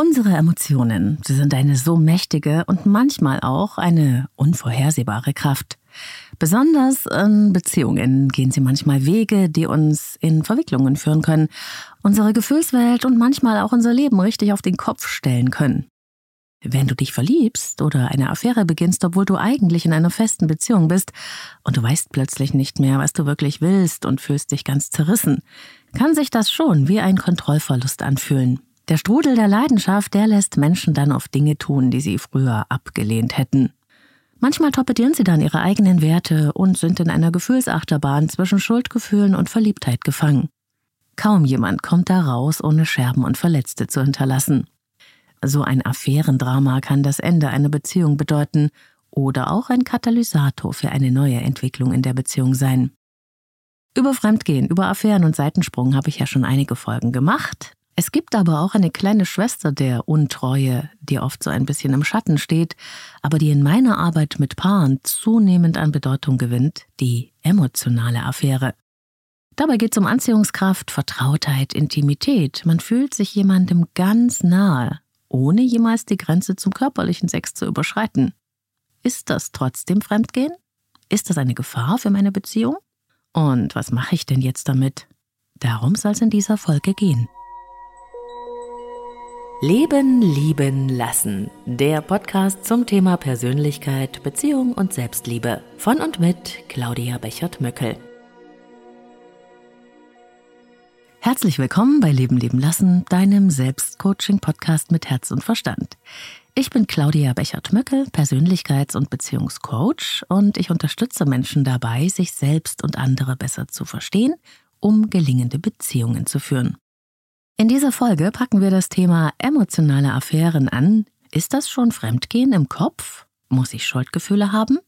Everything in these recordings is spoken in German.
Unsere Emotionen, sie sind eine so mächtige und manchmal auch eine unvorhersehbare Kraft. Besonders in Beziehungen gehen sie manchmal Wege, die uns in Verwicklungen führen können, unsere Gefühlswelt und manchmal auch unser Leben richtig auf den Kopf stellen können. Wenn du dich verliebst oder eine Affäre beginnst, obwohl du eigentlich in einer festen Beziehung bist und du weißt plötzlich nicht mehr, was du wirklich willst und fühlst dich ganz zerrissen, kann sich das schon wie ein Kontrollverlust anfühlen. Der Strudel der Leidenschaft, der lässt Menschen dann auf Dinge tun, die sie früher abgelehnt hätten. Manchmal torpedieren sie dann ihre eigenen Werte und sind in einer Gefühlsachterbahn zwischen Schuldgefühlen und Verliebtheit gefangen. Kaum jemand kommt da raus, ohne Scherben und Verletzte zu hinterlassen. So ein Affärendrama kann das Ende einer Beziehung bedeuten oder auch ein Katalysator für eine neue Entwicklung in der Beziehung sein. Über Fremdgehen, über Affären und Seitensprung habe ich ja schon einige Folgen gemacht. Es gibt aber auch eine kleine Schwester der Untreue, die oft so ein bisschen im Schatten steht, aber die in meiner Arbeit mit Paaren zunehmend an Bedeutung gewinnt, die emotionale Affäre. Dabei geht es um Anziehungskraft, Vertrautheit, Intimität. Man fühlt sich jemandem ganz nahe, ohne jemals die Grenze zum körperlichen Sex zu überschreiten. Ist das trotzdem Fremdgehen? Ist das eine Gefahr für meine Beziehung? Und was mache ich denn jetzt damit? Darum soll es in dieser Folge gehen. Leben, lieben, lassen. Der Podcast zum Thema Persönlichkeit, Beziehung und Selbstliebe. Von und mit Claudia Bechert-Möckel. Herzlich willkommen bei Leben, leben, lassen, deinem Selbstcoaching-Podcast mit Herz und Verstand. Ich bin Claudia Bechert-Möckel, Persönlichkeits- und Beziehungscoach und ich unterstütze Menschen dabei, sich selbst und andere besser zu verstehen, um gelingende Beziehungen zu führen. In dieser Folge packen wir das Thema emotionale Affären an. Ist das schon Fremdgehen im Kopf? Muss ich Schuldgefühle haben?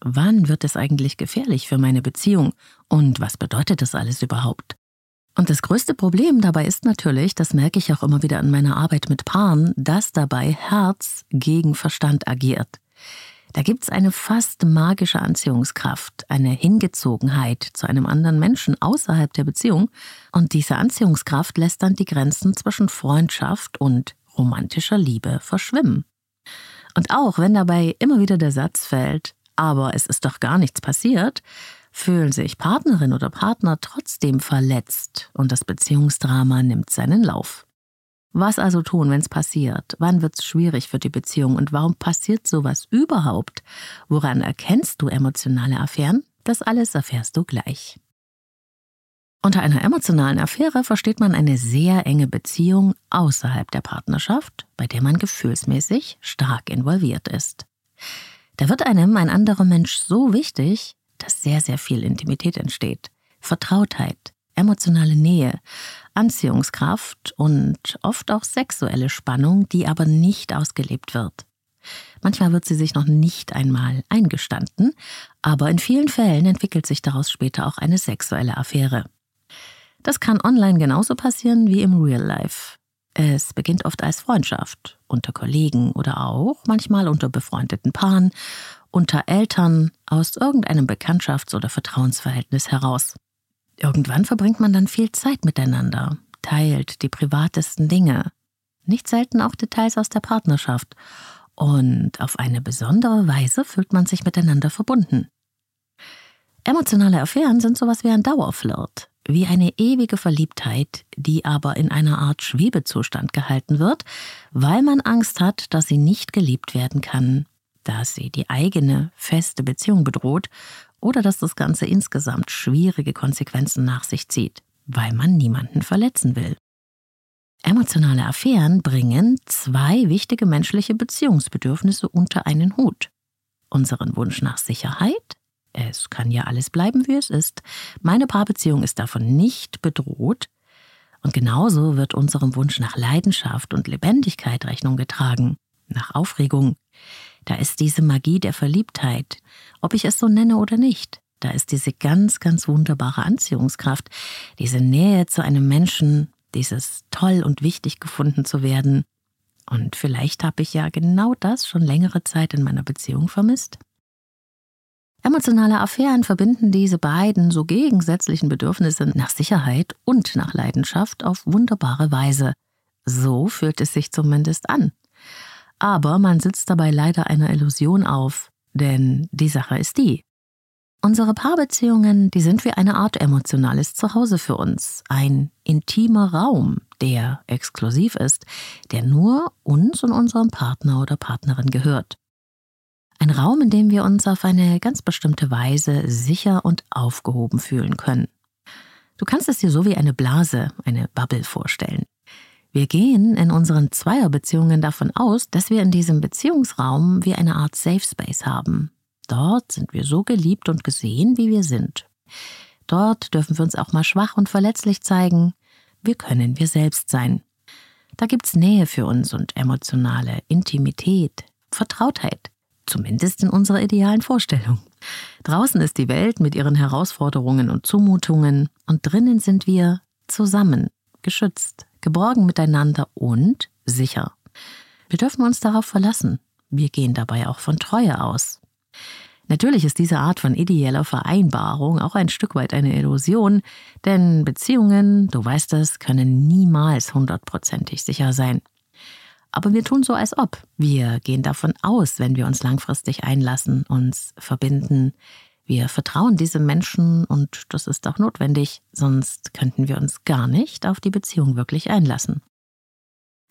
Wann wird es eigentlich gefährlich für meine Beziehung? Und was bedeutet das alles überhaupt? Und das größte Problem dabei ist natürlich, das merke ich auch immer wieder in meiner Arbeit mit Paaren, dass dabei Herz gegen Verstand agiert. Da gibt's eine fast magische Anziehungskraft, eine Hingezogenheit zu einem anderen Menschen außerhalb der Beziehung, und diese Anziehungskraft lässt dann die Grenzen zwischen Freundschaft und romantischer Liebe verschwimmen. Und auch wenn dabei immer wieder der Satz fällt, aber es ist doch gar nichts passiert, fühlen sich Partnerin oder Partner trotzdem verletzt und das Beziehungsdrama nimmt seinen Lauf. Was also tun, wenn es passiert? Wann wird es schwierig für die Beziehung und warum passiert sowas überhaupt? Woran erkennst du emotionale Affären? Das alles erfährst du gleich. Unter einer emotionalen Affäre versteht man eine sehr enge Beziehung außerhalb der Partnerschaft, bei der man gefühlsmäßig stark involviert ist. Da wird einem ein anderer Mensch so wichtig, dass sehr, sehr viel Intimität entsteht. Vertrautheit, emotionale Nähe, Anziehungskraft und oft auch sexuelle Spannung, die aber nicht ausgelebt wird. Manchmal wird sie sich noch nicht einmal eingestanden, aber in vielen Fällen entwickelt sich daraus später auch eine sexuelle Affäre. Das kann online genauso passieren wie im Real Life. Es beginnt oft als Freundschaft, unter Kollegen oder auch manchmal unter befreundeten Paaren, unter Eltern, aus irgendeinem Bekanntschafts- oder Vertrauensverhältnis heraus. Irgendwann verbringt man dann viel Zeit miteinander, teilt die privatesten Dinge, nicht selten auch Details aus der Partnerschaft, und auf eine besondere Weise fühlt man sich miteinander verbunden. Emotionale Affären sind sowas wie ein Dauerflirt, wie eine ewige Verliebtheit, die aber in einer Art Schwebezustand gehalten wird, weil man Angst hat, dass sie nicht geliebt werden kann, dass sie die eigene feste Beziehung bedroht oder dass das Ganze insgesamt schwierige Konsequenzen nach sich zieht, weil man niemanden verletzen will. Emotionale Affären bringen zwei wichtige menschliche Beziehungsbedürfnisse unter einen Hut. Unseren Wunsch nach Sicherheit, es kann ja alles bleiben, wie es ist, meine Paarbeziehung ist davon nicht bedroht, und genauso wird unserem Wunsch nach Leidenschaft und Lebendigkeit Rechnung getragen, nach Aufregung, da ist diese Magie der Verliebtheit, ob ich es so nenne oder nicht. Da ist diese ganz, ganz wunderbare Anziehungskraft, diese Nähe zu einem Menschen, dieses toll und wichtig gefunden zu werden. Und vielleicht habe ich ja genau das schon längere Zeit in meiner Beziehung vermisst. Emotionale Affären verbinden diese beiden so gegensätzlichen Bedürfnisse nach Sicherheit und nach Leidenschaft auf wunderbare Weise. So fühlt es sich zumindest an. Aber man sitzt dabei leider einer Illusion auf, denn die Sache ist die. Unsere Paarbeziehungen, die sind wie eine Art emotionales Zuhause für uns, ein intimer Raum, der exklusiv ist, der nur uns und unserem Partner oder Partnerin gehört. Ein Raum, in dem wir uns auf eine ganz bestimmte Weise sicher und aufgehoben fühlen können. Du kannst es dir so wie eine Blase, eine Bubble vorstellen. Wir gehen in unseren Zweierbeziehungen davon aus, dass wir in diesem Beziehungsraum wie eine Art Safe Space haben, Dort sind wir so geliebt und gesehen, wie wir sind. Dort dürfen wir uns auch mal schwach und verletzlich zeigen. Wir können wir selbst sein. Da gibt's Nähe für uns und emotionale Intimität, Vertrautheit, zumindest in unserer idealen Vorstellung. Draußen ist die Welt mit ihren Herausforderungen und Zumutungen und drinnen sind wir zusammen, geschützt, geborgen miteinander und sicher. Wir dürfen uns darauf verlassen. Wir gehen dabei auch von Treue aus. Natürlich ist diese Art von ideeller Vereinbarung auch ein Stück weit eine Illusion, denn Beziehungen, du weißt es, können niemals hundertprozentig sicher sein. Aber wir tun so, als ob. Wir gehen davon aus, wenn wir uns langfristig einlassen, uns verbinden. Wir vertrauen diesem Menschen und das ist auch notwendig, sonst könnten wir uns gar nicht auf die Beziehung wirklich einlassen.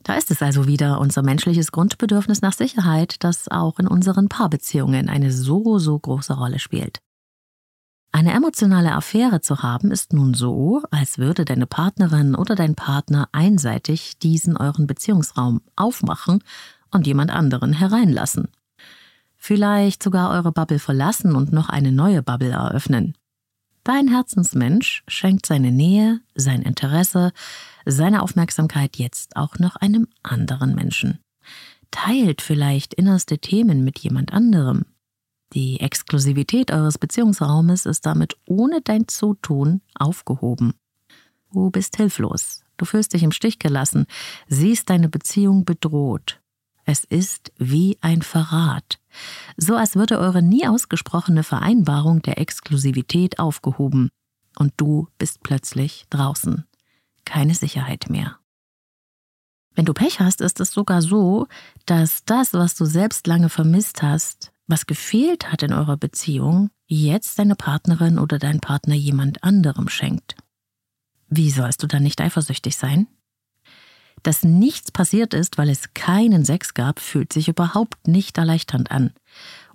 Da ist es also wieder unser menschliches Grundbedürfnis nach Sicherheit, das auch in unseren Paarbeziehungen eine so, so große Rolle spielt. Eine emotionale Affäre zu haben ist nun so, als würde deine Partnerin oder dein Partner einseitig diesen euren Beziehungsraum aufmachen und jemand anderen hereinlassen. Vielleicht sogar eure Bubble verlassen und noch eine neue Bubble eröffnen. Dein Herzensmensch schenkt seine Nähe, sein Interesse, seine Aufmerksamkeit jetzt auch noch einem anderen Menschen. Teilt vielleicht innerste Themen mit jemand anderem. Die Exklusivität eures Beziehungsraumes ist damit ohne dein Zutun aufgehoben. Du bist hilflos, du fühlst dich im Stich gelassen, siehst deine Beziehung bedroht. Es ist wie ein Verrat, so als würde eure nie ausgesprochene Vereinbarung der Exklusivität aufgehoben, und du bist plötzlich draußen keine Sicherheit mehr. Wenn du Pech hast, ist es sogar so, dass das, was du selbst lange vermisst hast, was gefehlt hat in eurer Beziehung, jetzt deine Partnerin oder dein Partner jemand anderem schenkt. Wie sollst du dann nicht eifersüchtig sein? Dass nichts passiert ist, weil es keinen Sex gab, fühlt sich überhaupt nicht erleichternd an.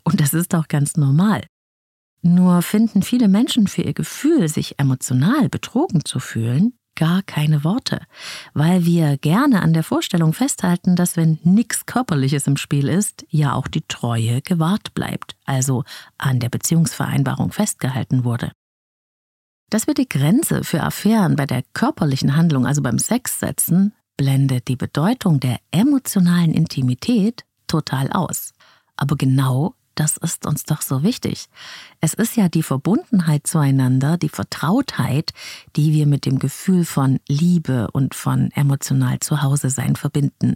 Und das ist auch ganz normal. Nur finden viele Menschen für ihr Gefühl, sich emotional betrogen zu fühlen, gar keine Worte, weil wir gerne an der Vorstellung festhalten, dass wenn nichts Körperliches im Spiel ist, ja auch die Treue gewahrt bleibt, also an der Beziehungsvereinbarung festgehalten wurde. Dass wir die Grenze für Affären bei der körperlichen Handlung, also beim Sex setzen, blendet die Bedeutung der emotionalen Intimität total aus. Aber genau das ist uns doch so wichtig. Es ist ja die Verbundenheit zueinander, die Vertrautheit, die wir mit dem Gefühl von Liebe und von emotional Zuhause sein verbinden.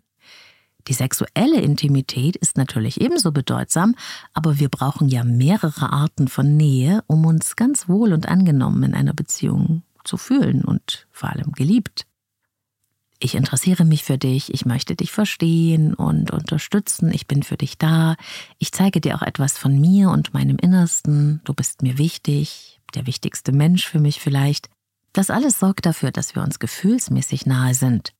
Die sexuelle Intimität ist natürlich ebenso bedeutsam, aber wir brauchen ja mehrere Arten von Nähe, um uns ganz wohl und angenommen in einer Beziehung zu fühlen und vor allem geliebt ich interessiere mich für dich, ich möchte dich verstehen und unterstützen, ich bin für dich da, ich zeige dir auch etwas von mir und meinem Innersten, du bist mir wichtig, der wichtigste Mensch für mich vielleicht. Das alles sorgt dafür, dass wir uns gefühlsmäßig nahe sind.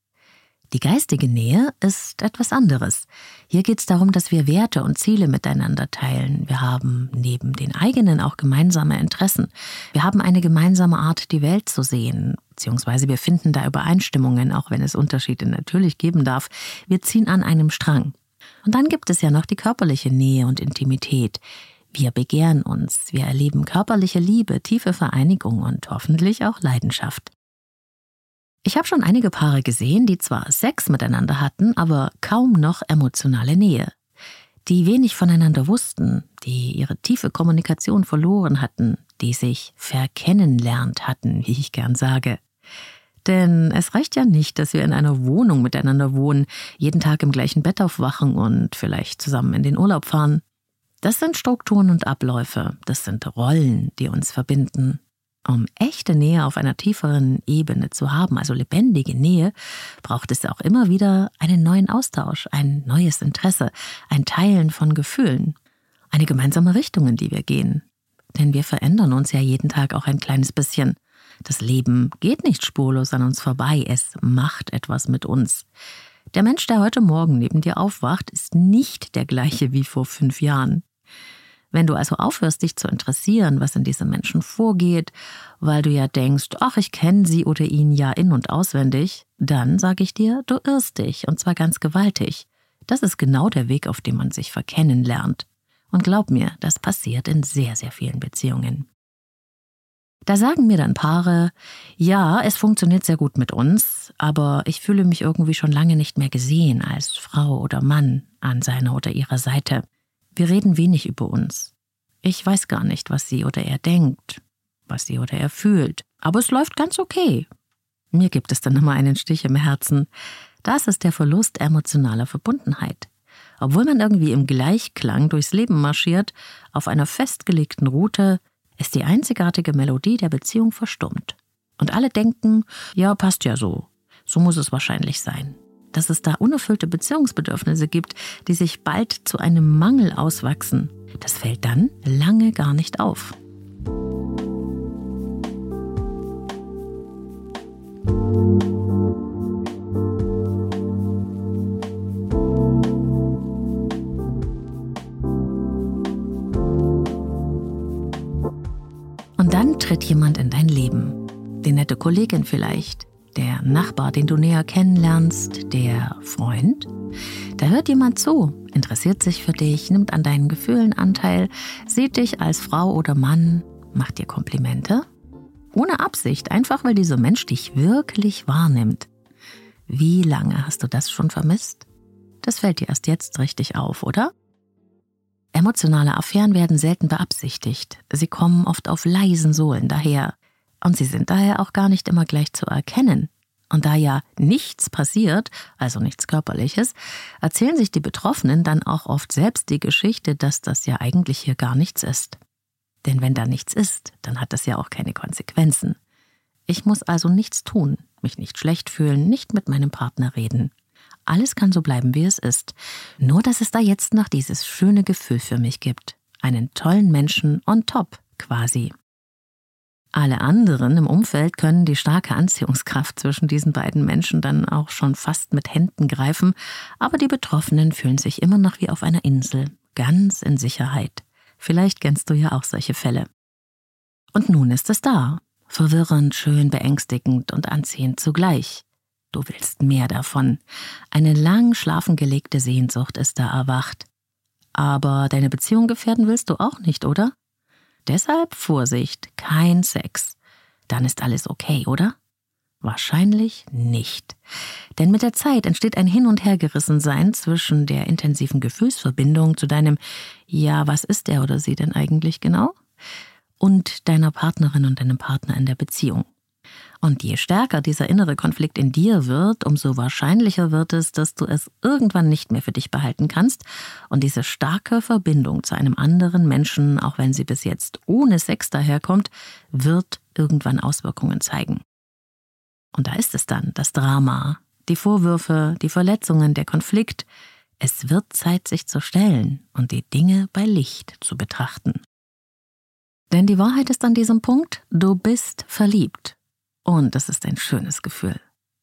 Die geistige Nähe ist etwas anderes. Hier geht es darum, dass wir Werte und Ziele miteinander teilen. Wir haben neben den eigenen auch gemeinsame Interessen. Wir haben eine gemeinsame Art, die Welt zu sehen, beziehungsweise wir finden da Übereinstimmungen, auch wenn es Unterschiede natürlich geben darf. Wir ziehen an einem Strang. Und dann gibt es ja noch die körperliche Nähe und Intimität. Wir begehren uns, wir erleben körperliche Liebe, tiefe Vereinigung und hoffentlich auch Leidenschaft. Ich habe schon einige Paare gesehen, die zwar Sex miteinander hatten, aber kaum noch emotionale Nähe. Die wenig voneinander wussten, die ihre tiefe Kommunikation verloren hatten, die sich verkennenlernt hatten, wie ich gern sage. Denn es reicht ja nicht, dass wir in einer Wohnung miteinander wohnen, jeden Tag im gleichen Bett aufwachen und vielleicht zusammen in den Urlaub fahren. Das sind Strukturen und Abläufe, das sind Rollen, die uns verbinden. Um echte Nähe auf einer tieferen Ebene zu haben, also lebendige Nähe, braucht es auch immer wieder einen neuen Austausch, ein neues Interesse, ein Teilen von Gefühlen, eine gemeinsame Richtung, in die wir gehen. Denn wir verändern uns ja jeden Tag auch ein kleines bisschen. Das Leben geht nicht spurlos an uns vorbei, es macht etwas mit uns. Der Mensch, der heute Morgen neben dir aufwacht, ist nicht der gleiche wie vor fünf Jahren. Wenn du also aufhörst, dich zu interessieren, was in diesem Menschen vorgeht, weil du ja denkst, ach, ich kenne sie oder ihn ja in und auswendig, dann sage ich dir, du irrst dich, und zwar ganz gewaltig. Das ist genau der Weg, auf dem man sich verkennen lernt. Und glaub mir, das passiert in sehr, sehr vielen Beziehungen. Da sagen mir dann Paare, ja, es funktioniert sehr gut mit uns, aber ich fühle mich irgendwie schon lange nicht mehr gesehen als Frau oder Mann an seiner oder ihrer Seite. Wir reden wenig über uns. Ich weiß gar nicht, was sie oder er denkt, was sie oder er fühlt, aber es läuft ganz okay. Mir gibt es dann immer einen Stich im Herzen. Das ist der Verlust emotionaler Verbundenheit. Obwohl man irgendwie im Gleichklang durchs Leben marschiert, auf einer festgelegten Route, ist die einzigartige Melodie der Beziehung verstummt. Und alle denken, ja, passt ja so. So muss es wahrscheinlich sein dass es da unerfüllte Beziehungsbedürfnisse gibt, die sich bald zu einem Mangel auswachsen. Das fällt dann lange gar nicht auf. Und dann tritt jemand in dein Leben. Die nette Kollegin vielleicht, der Nachbar, den du näher kennenlernst, der Freund. Da hört jemand zu, interessiert sich für dich, nimmt an deinen Gefühlen Anteil, sieht dich als Frau oder Mann, macht dir Komplimente. Ohne Absicht, einfach weil dieser Mensch dich wirklich wahrnimmt. Wie lange hast du das schon vermisst? Das fällt dir erst jetzt richtig auf, oder? Emotionale Affären werden selten beabsichtigt. Sie kommen oft auf leisen Sohlen daher. Und sie sind daher auch gar nicht immer gleich zu erkennen. Und da ja nichts passiert, also nichts Körperliches, erzählen sich die Betroffenen dann auch oft selbst die Geschichte, dass das ja eigentlich hier gar nichts ist. Denn wenn da nichts ist, dann hat das ja auch keine Konsequenzen. Ich muss also nichts tun, mich nicht schlecht fühlen, nicht mit meinem Partner reden. Alles kann so bleiben, wie es ist. Nur, dass es da jetzt noch dieses schöne Gefühl für mich gibt. Einen tollen Menschen on top, quasi. Alle anderen im Umfeld können die starke Anziehungskraft zwischen diesen beiden Menschen dann auch schon fast mit Händen greifen, aber die Betroffenen fühlen sich immer noch wie auf einer Insel, ganz in Sicherheit. Vielleicht kennst du ja auch solche Fälle. Und nun ist es da, verwirrend, schön, beängstigend und anziehend zugleich. Du willst mehr davon. Eine lang schlafengelegte Sehnsucht ist da erwacht. Aber deine Beziehung gefährden willst du auch nicht, oder? Deshalb Vorsicht, kein Sex. Dann ist alles okay, oder? Wahrscheinlich nicht. Denn mit der Zeit entsteht ein Hin- und Hergerissensein zwischen der intensiven Gefühlsverbindung zu deinem Ja, was ist er oder sie denn eigentlich genau? und deiner Partnerin und deinem Partner in der Beziehung. Und je stärker dieser innere Konflikt in dir wird, umso wahrscheinlicher wird es, dass du es irgendwann nicht mehr für dich behalten kannst und diese starke Verbindung zu einem anderen Menschen, auch wenn sie bis jetzt ohne Sex daherkommt, wird irgendwann Auswirkungen zeigen. Und da ist es dann, das Drama, die Vorwürfe, die Verletzungen, der Konflikt. Es wird Zeit, sich zu stellen und die Dinge bei Licht zu betrachten. Denn die Wahrheit ist an diesem Punkt, du bist verliebt und das ist ein schönes Gefühl.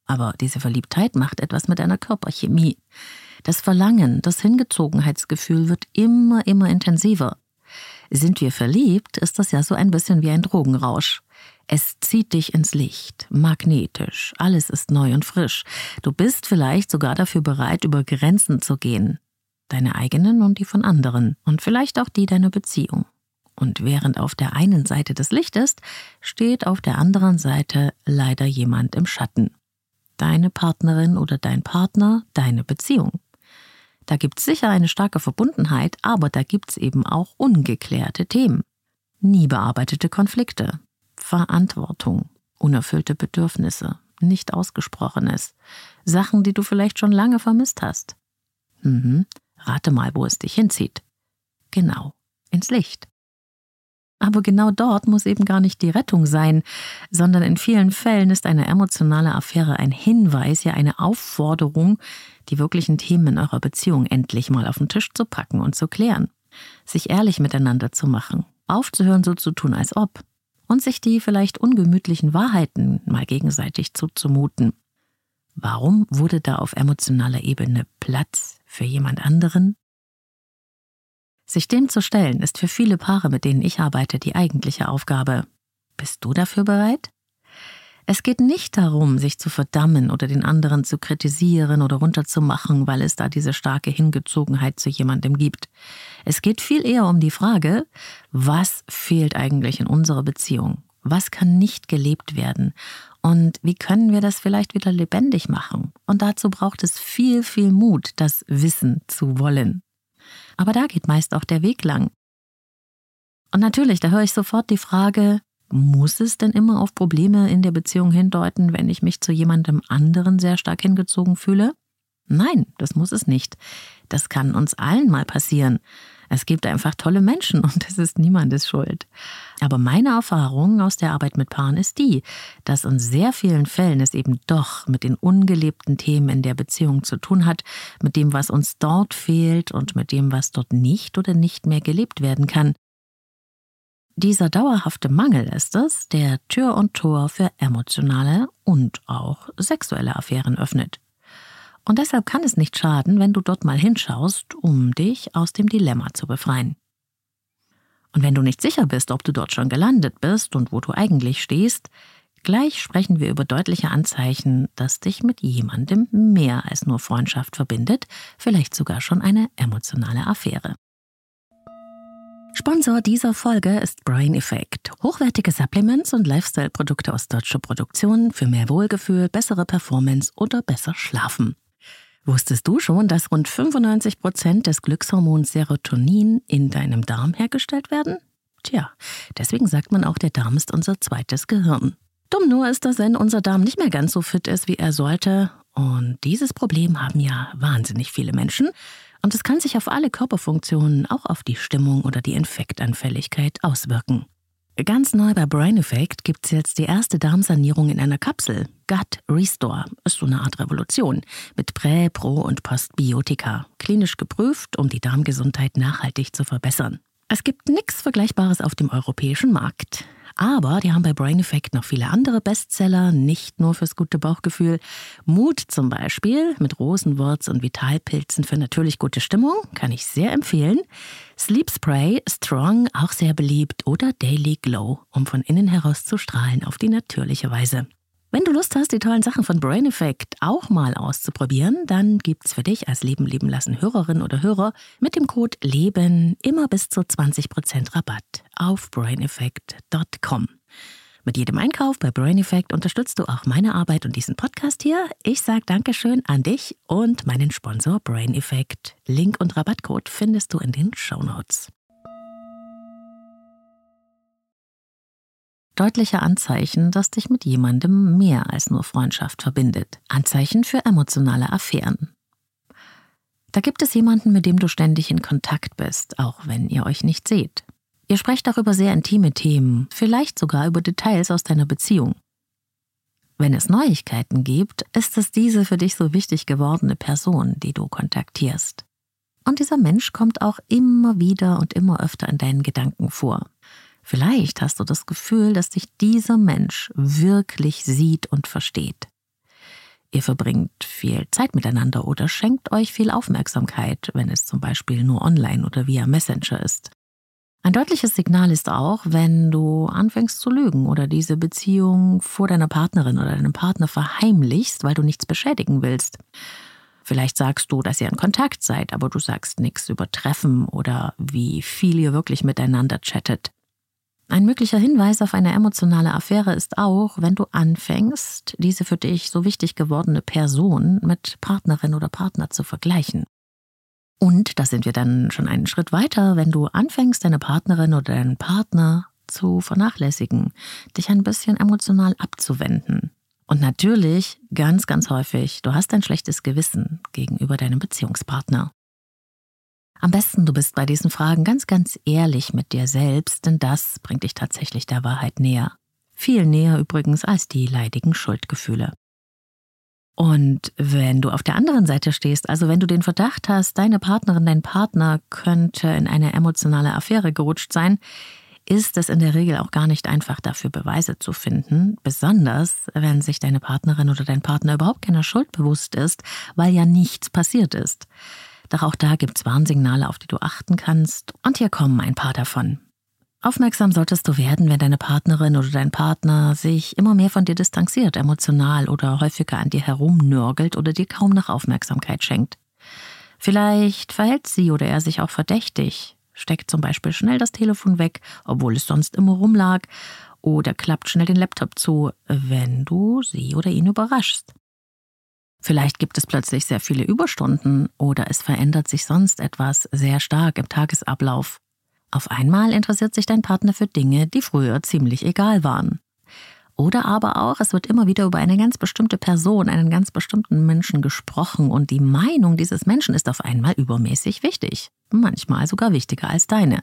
Aber diese Verliebtheit macht etwas mit deiner Körperchemie. Das Verlangen, das Hingezogenheitsgefühl wird immer, immer intensiver. Sind wir verliebt, ist das ja so ein bisschen wie ein Drogenrausch. Es zieht dich ins Licht, magnetisch, alles ist neu und frisch. Du bist vielleicht sogar dafür bereit, über Grenzen zu gehen. Deine eigenen und die von anderen und vielleicht auch die deiner Beziehung. Und während auf der einen Seite das Licht ist, steht auf der anderen Seite leider jemand im Schatten. Deine Partnerin oder dein Partner, deine Beziehung. Da gibt's sicher eine starke Verbundenheit, aber da gibt's eben auch ungeklärte Themen. Nie bearbeitete Konflikte, Verantwortung, unerfüllte Bedürfnisse, nicht ausgesprochenes, Sachen, die du vielleicht schon lange vermisst hast. Mhm. Rate mal, wo es dich hinzieht. Genau, ins Licht. Aber genau dort muss eben gar nicht die Rettung sein, sondern in vielen Fällen ist eine emotionale Affäre ein Hinweis, ja eine Aufforderung, die wirklichen Themen in eurer Beziehung endlich mal auf den Tisch zu packen und zu klären, sich ehrlich miteinander zu machen, aufzuhören so zu tun, als ob, und sich die vielleicht ungemütlichen Wahrheiten mal gegenseitig zuzumuten. Warum wurde da auf emotionaler Ebene Platz für jemand anderen? Sich dem zu stellen, ist für viele Paare, mit denen ich arbeite, die eigentliche Aufgabe. Bist du dafür bereit? Es geht nicht darum, sich zu verdammen oder den anderen zu kritisieren oder runterzumachen, weil es da diese starke Hingezogenheit zu jemandem gibt. Es geht viel eher um die Frage, was fehlt eigentlich in unserer Beziehung? Was kann nicht gelebt werden? Und wie können wir das vielleicht wieder lebendig machen? Und dazu braucht es viel, viel Mut, das Wissen zu wollen. Aber da geht meist auch der Weg lang. Und natürlich, da höre ich sofort die Frage, muss es denn immer auf Probleme in der Beziehung hindeuten, wenn ich mich zu jemandem anderen sehr stark hingezogen fühle? Nein, das muss es nicht. Das kann uns allen mal passieren. Es gibt einfach tolle Menschen und es ist niemandes Schuld. Aber meine Erfahrung aus der Arbeit mit Paaren ist die, dass in sehr vielen Fällen es eben doch mit den ungelebten Themen in der Beziehung zu tun hat, mit dem, was uns dort fehlt und mit dem, was dort nicht oder nicht mehr gelebt werden kann. Dieser dauerhafte Mangel ist es, der Tür und Tor für emotionale und auch sexuelle Affären öffnet. Und deshalb kann es nicht schaden, wenn du dort mal hinschaust, um dich aus dem Dilemma zu befreien. Und wenn du nicht sicher bist, ob du dort schon gelandet bist und wo du eigentlich stehst, gleich sprechen wir über deutliche Anzeichen, dass dich mit jemandem mehr als nur Freundschaft verbindet, vielleicht sogar schon eine emotionale Affäre. Sponsor dieser Folge ist Brain Effect. Hochwertige Supplements und Lifestyle-Produkte aus deutscher Produktion für mehr Wohlgefühl, bessere Performance oder besser Schlafen. Wusstest du schon, dass rund 95 Prozent des Glückshormons Serotonin in deinem Darm hergestellt werden? Tja, deswegen sagt man auch, der Darm ist unser zweites Gehirn. Dumm nur ist, dass wenn unser Darm nicht mehr ganz so fit ist, wie er sollte. Und dieses Problem haben ja wahnsinnig viele Menschen. Und es kann sich auf alle Körperfunktionen, auch auf die Stimmung oder die Infektanfälligkeit auswirken. Ganz neu bei Brain Effect gibt es jetzt die erste Darmsanierung in einer Kapsel. Gut Restore ist so eine Art Revolution mit Prä-, Pro- und Postbiotika. Klinisch geprüft, um die Darmgesundheit nachhaltig zu verbessern. Es gibt nichts Vergleichbares auf dem europäischen Markt. Aber die haben bei Brain Effect noch viele andere Bestseller, nicht nur fürs gute Bauchgefühl. Mut zum Beispiel mit Rosenwurz und Vitalpilzen für natürlich gute Stimmung, kann ich sehr empfehlen. Sleep Spray, Strong, auch sehr beliebt. Oder Daily Glow, um von innen heraus zu strahlen auf die natürliche Weise. Wenn du Lust hast, die tollen Sachen von Brain Effect auch mal auszuprobieren, dann gibt's für dich als Leben leben lassen Hörerin oder Hörer mit dem Code LEBEN immer bis zu 20% Rabatt auf braineffect.com. Mit jedem Einkauf bei Brain Effect unterstützt du auch meine Arbeit und diesen Podcast hier. Ich sage Dankeschön an dich und meinen Sponsor Brain Effect. Link und Rabattcode findest du in den Show Notes. Deutliche Anzeichen, dass dich mit jemandem mehr als nur Freundschaft verbindet. Anzeichen für emotionale Affären. Da gibt es jemanden, mit dem du ständig in Kontakt bist, auch wenn ihr euch nicht seht. Ihr sprecht auch über sehr intime Themen, vielleicht sogar über Details aus deiner Beziehung. Wenn es Neuigkeiten gibt, ist es diese für dich so wichtig gewordene Person, die du kontaktierst. Und dieser Mensch kommt auch immer wieder und immer öfter in deinen Gedanken vor. Vielleicht hast du das Gefühl, dass dich dieser Mensch wirklich sieht und versteht. Ihr verbringt viel Zeit miteinander oder schenkt euch viel Aufmerksamkeit, wenn es zum Beispiel nur online oder via Messenger ist. Ein deutliches Signal ist auch, wenn du anfängst zu lügen oder diese Beziehung vor deiner Partnerin oder deinem Partner verheimlichst, weil du nichts beschädigen willst. Vielleicht sagst du, dass ihr in Kontakt seid, aber du sagst nichts über Treffen oder wie viel ihr wirklich miteinander chattet. Ein möglicher Hinweis auf eine emotionale Affäre ist auch, wenn du anfängst, diese für dich so wichtig gewordene Person mit Partnerin oder Partner zu vergleichen. Und da sind wir dann schon einen Schritt weiter, wenn du anfängst, deine Partnerin oder deinen Partner zu vernachlässigen, dich ein bisschen emotional abzuwenden. Und natürlich, ganz, ganz häufig, du hast ein schlechtes Gewissen gegenüber deinem Beziehungspartner. Am besten du bist bei diesen Fragen ganz, ganz ehrlich mit dir selbst, denn das bringt dich tatsächlich der Wahrheit näher. Viel näher übrigens als die leidigen Schuldgefühle. Und wenn du auf der anderen Seite stehst, also wenn du den Verdacht hast, deine Partnerin, dein Partner könnte in eine emotionale Affäre gerutscht sein, ist es in der Regel auch gar nicht einfach dafür Beweise zu finden, besonders wenn sich deine Partnerin oder dein Partner überhaupt keiner Schuld bewusst ist, weil ja nichts passiert ist. Doch auch da gibt's Warnsignale, auf die du achten kannst, und hier kommen ein paar davon. Aufmerksam solltest du werden, wenn deine Partnerin oder dein Partner sich immer mehr von dir distanziert, emotional oder häufiger an dir herumnörgelt oder dir kaum noch Aufmerksamkeit schenkt. Vielleicht verhält sie oder er sich auch verdächtig, steckt zum Beispiel schnell das Telefon weg, obwohl es sonst immer rumlag, oder klappt schnell den Laptop zu, wenn du sie oder ihn überraschst. Vielleicht gibt es plötzlich sehr viele Überstunden oder es verändert sich sonst etwas sehr stark im Tagesablauf. Auf einmal interessiert sich dein Partner für Dinge, die früher ziemlich egal waren. Oder aber auch, es wird immer wieder über eine ganz bestimmte Person, einen ganz bestimmten Menschen gesprochen und die Meinung dieses Menschen ist auf einmal übermäßig wichtig, manchmal sogar wichtiger als deine.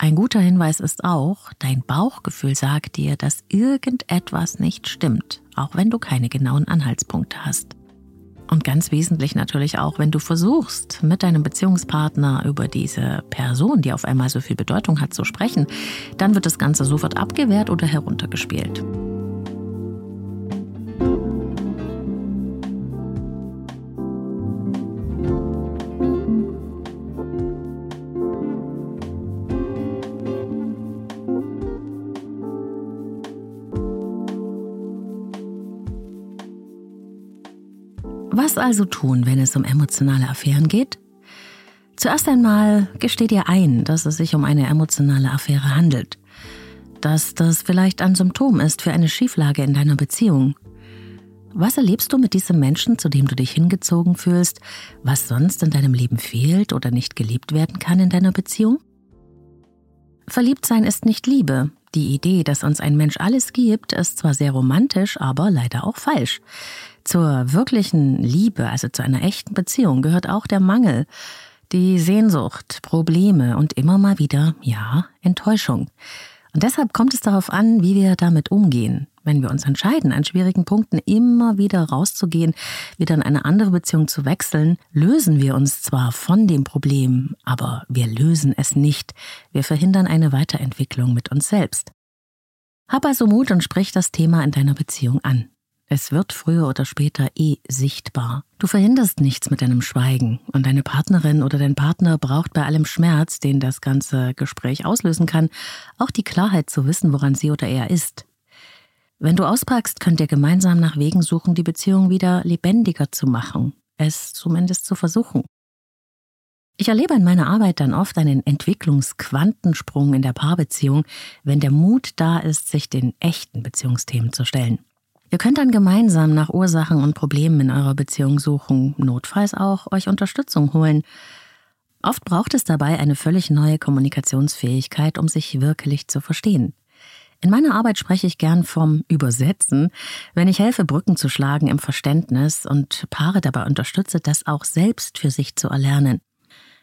Ein guter Hinweis ist auch, dein Bauchgefühl sagt dir, dass irgendetwas nicht stimmt, auch wenn du keine genauen Anhaltspunkte hast. Und ganz wesentlich natürlich auch, wenn du versuchst, mit deinem Beziehungspartner über diese Person, die auf einmal so viel Bedeutung hat, zu sprechen, dann wird das Ganze sofort abgewehrt oder heruntergespielt. Was also tun, wenn es um emotionale Affären geht? Zuerst einmal gesteh dir ein, dass es sich um eine emotionale Affäre handelt. Dass das vielleicht ein Symptom ist für eine Schieflage in deiner Beziehung. Was erlebst du mit diesem Menschen, zu dem du dich hingezogen fühlst, was sonst in deinem Leben fehlt oder nicht geliebt werden kann in deiner Beziehung? Verliebtsein ist nicht Liebe. Die Idee, dass uns ein Mensch alles gibt, ist zwar sehr romantisch, aber leider auch falsch. Zur wirklichen Liebe, also zu einer echten Beziehung, gehört auch der Mangel, die Sehnsucht, Probleme und immer mal wieder, ja, Enttäuschung. Und deshalb kommt es darauf an, wie wir damit umgehen. Wenn wir uns entscheiden, an schwierigen Punkten immer wieder rauszugehen, wieder in eine andere Beziehung zu wechseln, lösen wir uns zwar von dem Problem, aber wir lösen es nicht. Wir verhindern eine Weiterentwicklung mit uns selbst. Hab also Mut und sprich das Thema in deiner Beziehung an. Es wird früher oder später eh sichtbar. Du verhinderst nichts mit deinem Schweigen und deine Partnerin oder dein Partner braucht bei allem Schmerz, den das ganze Gespräch auslösen kann, auch die Klarheit zu wissen, woran sie oder er ist. Wenn du auspackst, könnt ihr gemeinsam nach Wegen suchen, die Beziehung wieder lebendiger zu machen, es zumindest zu versuchen. Ich erlebe in meiner Arbeit dann oft einen Entwicklungsquantensprung in der Paarbeziehung, wenn der Mut da ist, sich den echten Beziehungsthemen zu stellen. Ihr könnt dann gemeinsam nach Ursachen und Problemen in eurer Beziehung suchen, notfalls auch euch Unterstützung holen. Oft braucht es dabei eine völlig neue Kommunikationsfähigkeit, um sich wirklich zu verstehen. In meiner Arbeit spreche ich gern vom Übersetzen, wenn ich helfe, Brücken zu schlagen im Verständnis und Paare dabei unterstütze, das auch selbst für sich zu erlernen.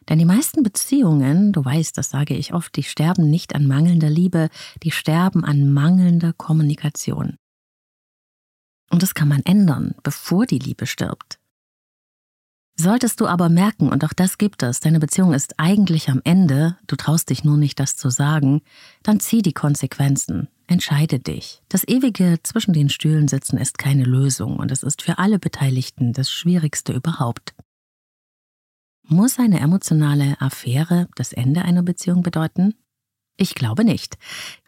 Denn die meisten Beziehungen, du weißt, das sage ich oft, die sterben nicht an mangelnder Liebe, die sterben an mangelnder Kommunikation. Und das kann man ändern, bevor die Liebe stirbt. Solltest du aber merken, und auch das gibt es, deine Beziehung ist eigentlich am Ende, du traust dich nur nicht, das zu sagen, dann zieh die Konsequenzen. Entscheide dich. Das ewige zwischen den Stühlen sitzen ist keine Lösung und es ist für alle Beteiligten das Schwierigste überhaupt. Muss eine emotionale Affäre das Ende einer Beziehung bedeuten? Ich glaube nicht.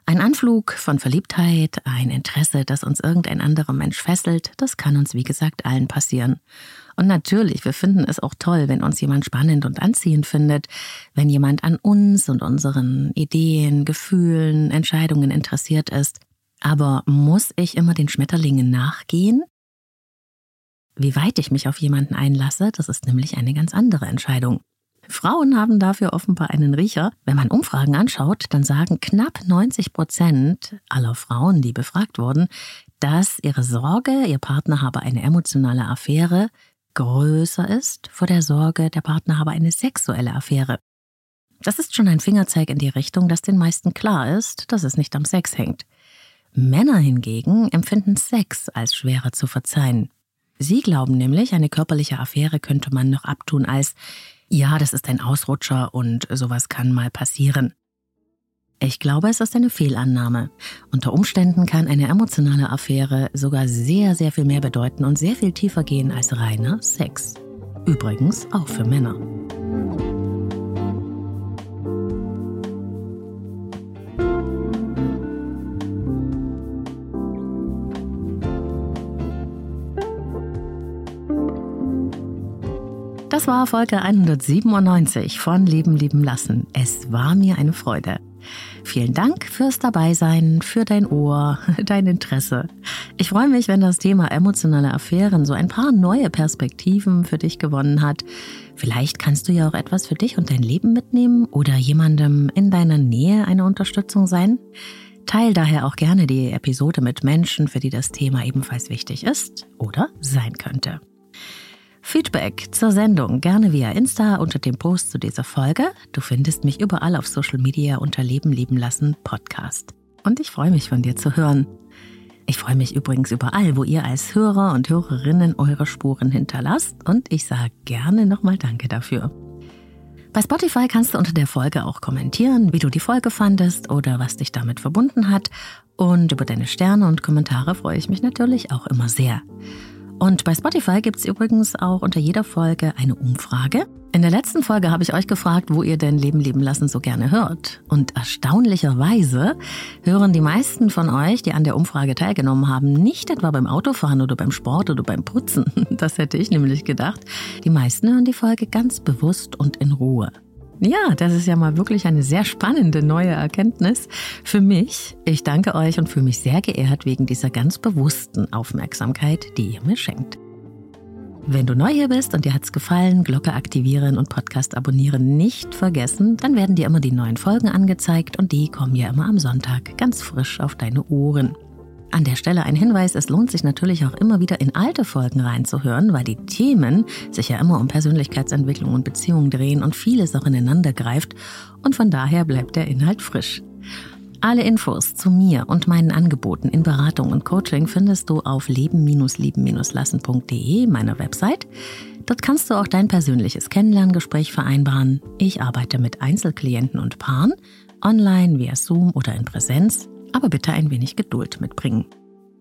Ein Anflug von Verliebtheit, ein Interesse, das uns irgendein anderer Mensch fesselt, das kann uns wie gesagt allen passieren. Und natürlich, wir finden es auch toll, wenn uns jemand spannend und anziehend findet, wenn jemand an uns und unseren Ideen, Gefühlen, Entscheidungen interessiert ist. Aber muss ich immer den Schmetterlingen nachgehen? Wie weit ich mich auf jemanden einlasse, das ist nämlich eine ganz andere Entscheidung. Frauen haben dafür offenbar einen Riecher. Wenn man Umfragen anschaut, dann sagen knapp 90 Prozent aller Frauen, die befragt wurden, dass ihre Sorge, ihr Partner habe eine emotionale Affäre, größer ist vor der Sorge, der Partner habe eine sexuelle Affäre. Das ist schon ein Fingerzeig in die Richtung, dass den meisten klar ist, dass es nicht am Sex hängt. Männer hingegen empfinden Sex als schwerer zu verzeihen. Sie glauben nämlich, eine körperliche Affäre könnte man noch abtun als, ja, das ist ein Ausrutscher und sowas kann mal passieren. Ich glaube, es ist eine Fehlannahme. Unter Umständen kann eine emotionale Affäre sogar sehr, sehr viel mehr bedeuten und sehr viel tiefer gehen als reiner Sex. Übrigens auch für Männer. Das war Folge 197 von Leben lieben lassen. Es war mir eine Freude. Vielen Dank fürs Dabeisein, für dein Ohr, dein Interesse. Ich freue mich, wenn das Thema emotionale Affären so ein paar neue Perspektiven für dich gewonnen hat. Vielleicht kannst du ja auch etwas für dich und dein Leben mitnehmen oder jemandem in deiner Nähe eine Unterstützung sein. Teil daher auch gerne die Episode mit Menschen, für die das Thema ebenfalls wichtig ist oder sein könnte. Feedback zur Sendung gerne via Insta unter dem Post zu dieser Folge. Du findest mich überall auf Social Media unter Leben lieben lassen Podcast. Und ich freue mich von dir zu hören. Ich freue mich übrigens überall, wo ihr als Hörer und Hörerinnen eure Spuren hinterlasst und ich sage gerne nochmal Danke dafür. Bei Spotify kannst du unter der Folge auch kommentieren, wie du die Folge fandest oder was dich damit verbunden hat. Und über deine Sterne und Kommentare freue ich mich natürlich auch immer sehr. Und bei Spotify gibt es übrigens auch unter jeder Folge eine Umfrage. In der letzten Folge habe ich euch gefragt, wo ihr denn Leben leben lassen so gerne hört. Und erstaunlicherweise hören die meisten von euch, die an der Umfrage teilgenommen haben, nicht etwa beim Autofahren oder beim Sport oder beim Putzen. Das hätte ich nämlich gedacht. Die meisten hören die Folge ganz bewusst und in Ruhe. Ja, das ist ja mal wirklich eine sehr spannende neue Erkenntnis für mich. Ich danke euch und fühle mich sehr geehrt wegen dieser ganz bewussten Aufmerksamkeit, die ihr mir schenkt. Wenn du neu hier bist und dir hat's gefallen, Glocke aktivieren und Podcast abonnieren nicht vergessen, dann werden dir immer die neuen Folgen angezeigt und die kommen ja immer am Sonntag ganz frisch auf deine Ohren. An der Stelle ein Hinweis, es lohnt sich natürlich auch immer wieder in alte Folgen reinzuhören, weil die Themen sich ja immer um Persönlichkeitsentwicklung und Beziehungen drehen und vieles auch ineinander greift und von daher bleibt der Inhalt frisch. Alle Infos zu mir und meinen Angeboten in Beratung und Coaching findest du auf leben-lieben-lassen.de, meiner Website. Dort kannst du auch dein persönliches Kennenlerngespräch vereinbaren. Ich arbeite mit Einzelklienten und Paaren, online, via Zoom oder in Präsenz aber bitte ein wenig Geduld mitbringen.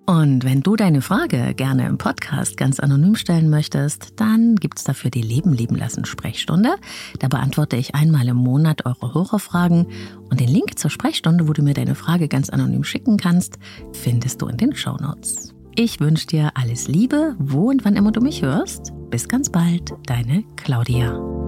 Und wenn du deine Frage gerne im Podcast ganz anonym stellen möchtest, dann gibt's dafür die Leben lieben lassen Sprechstunde. Da beantworte ich einmal im Monat eure Hörerfragen und den Link zur Sprechstunde, wo du mir deine Frage ganz anonym schicken kannst, findest du in den Show Notes. Ich wünsche dir alles Liebe, wo und wann immer du mich hörst. Bis ganz bald, deine Claudia.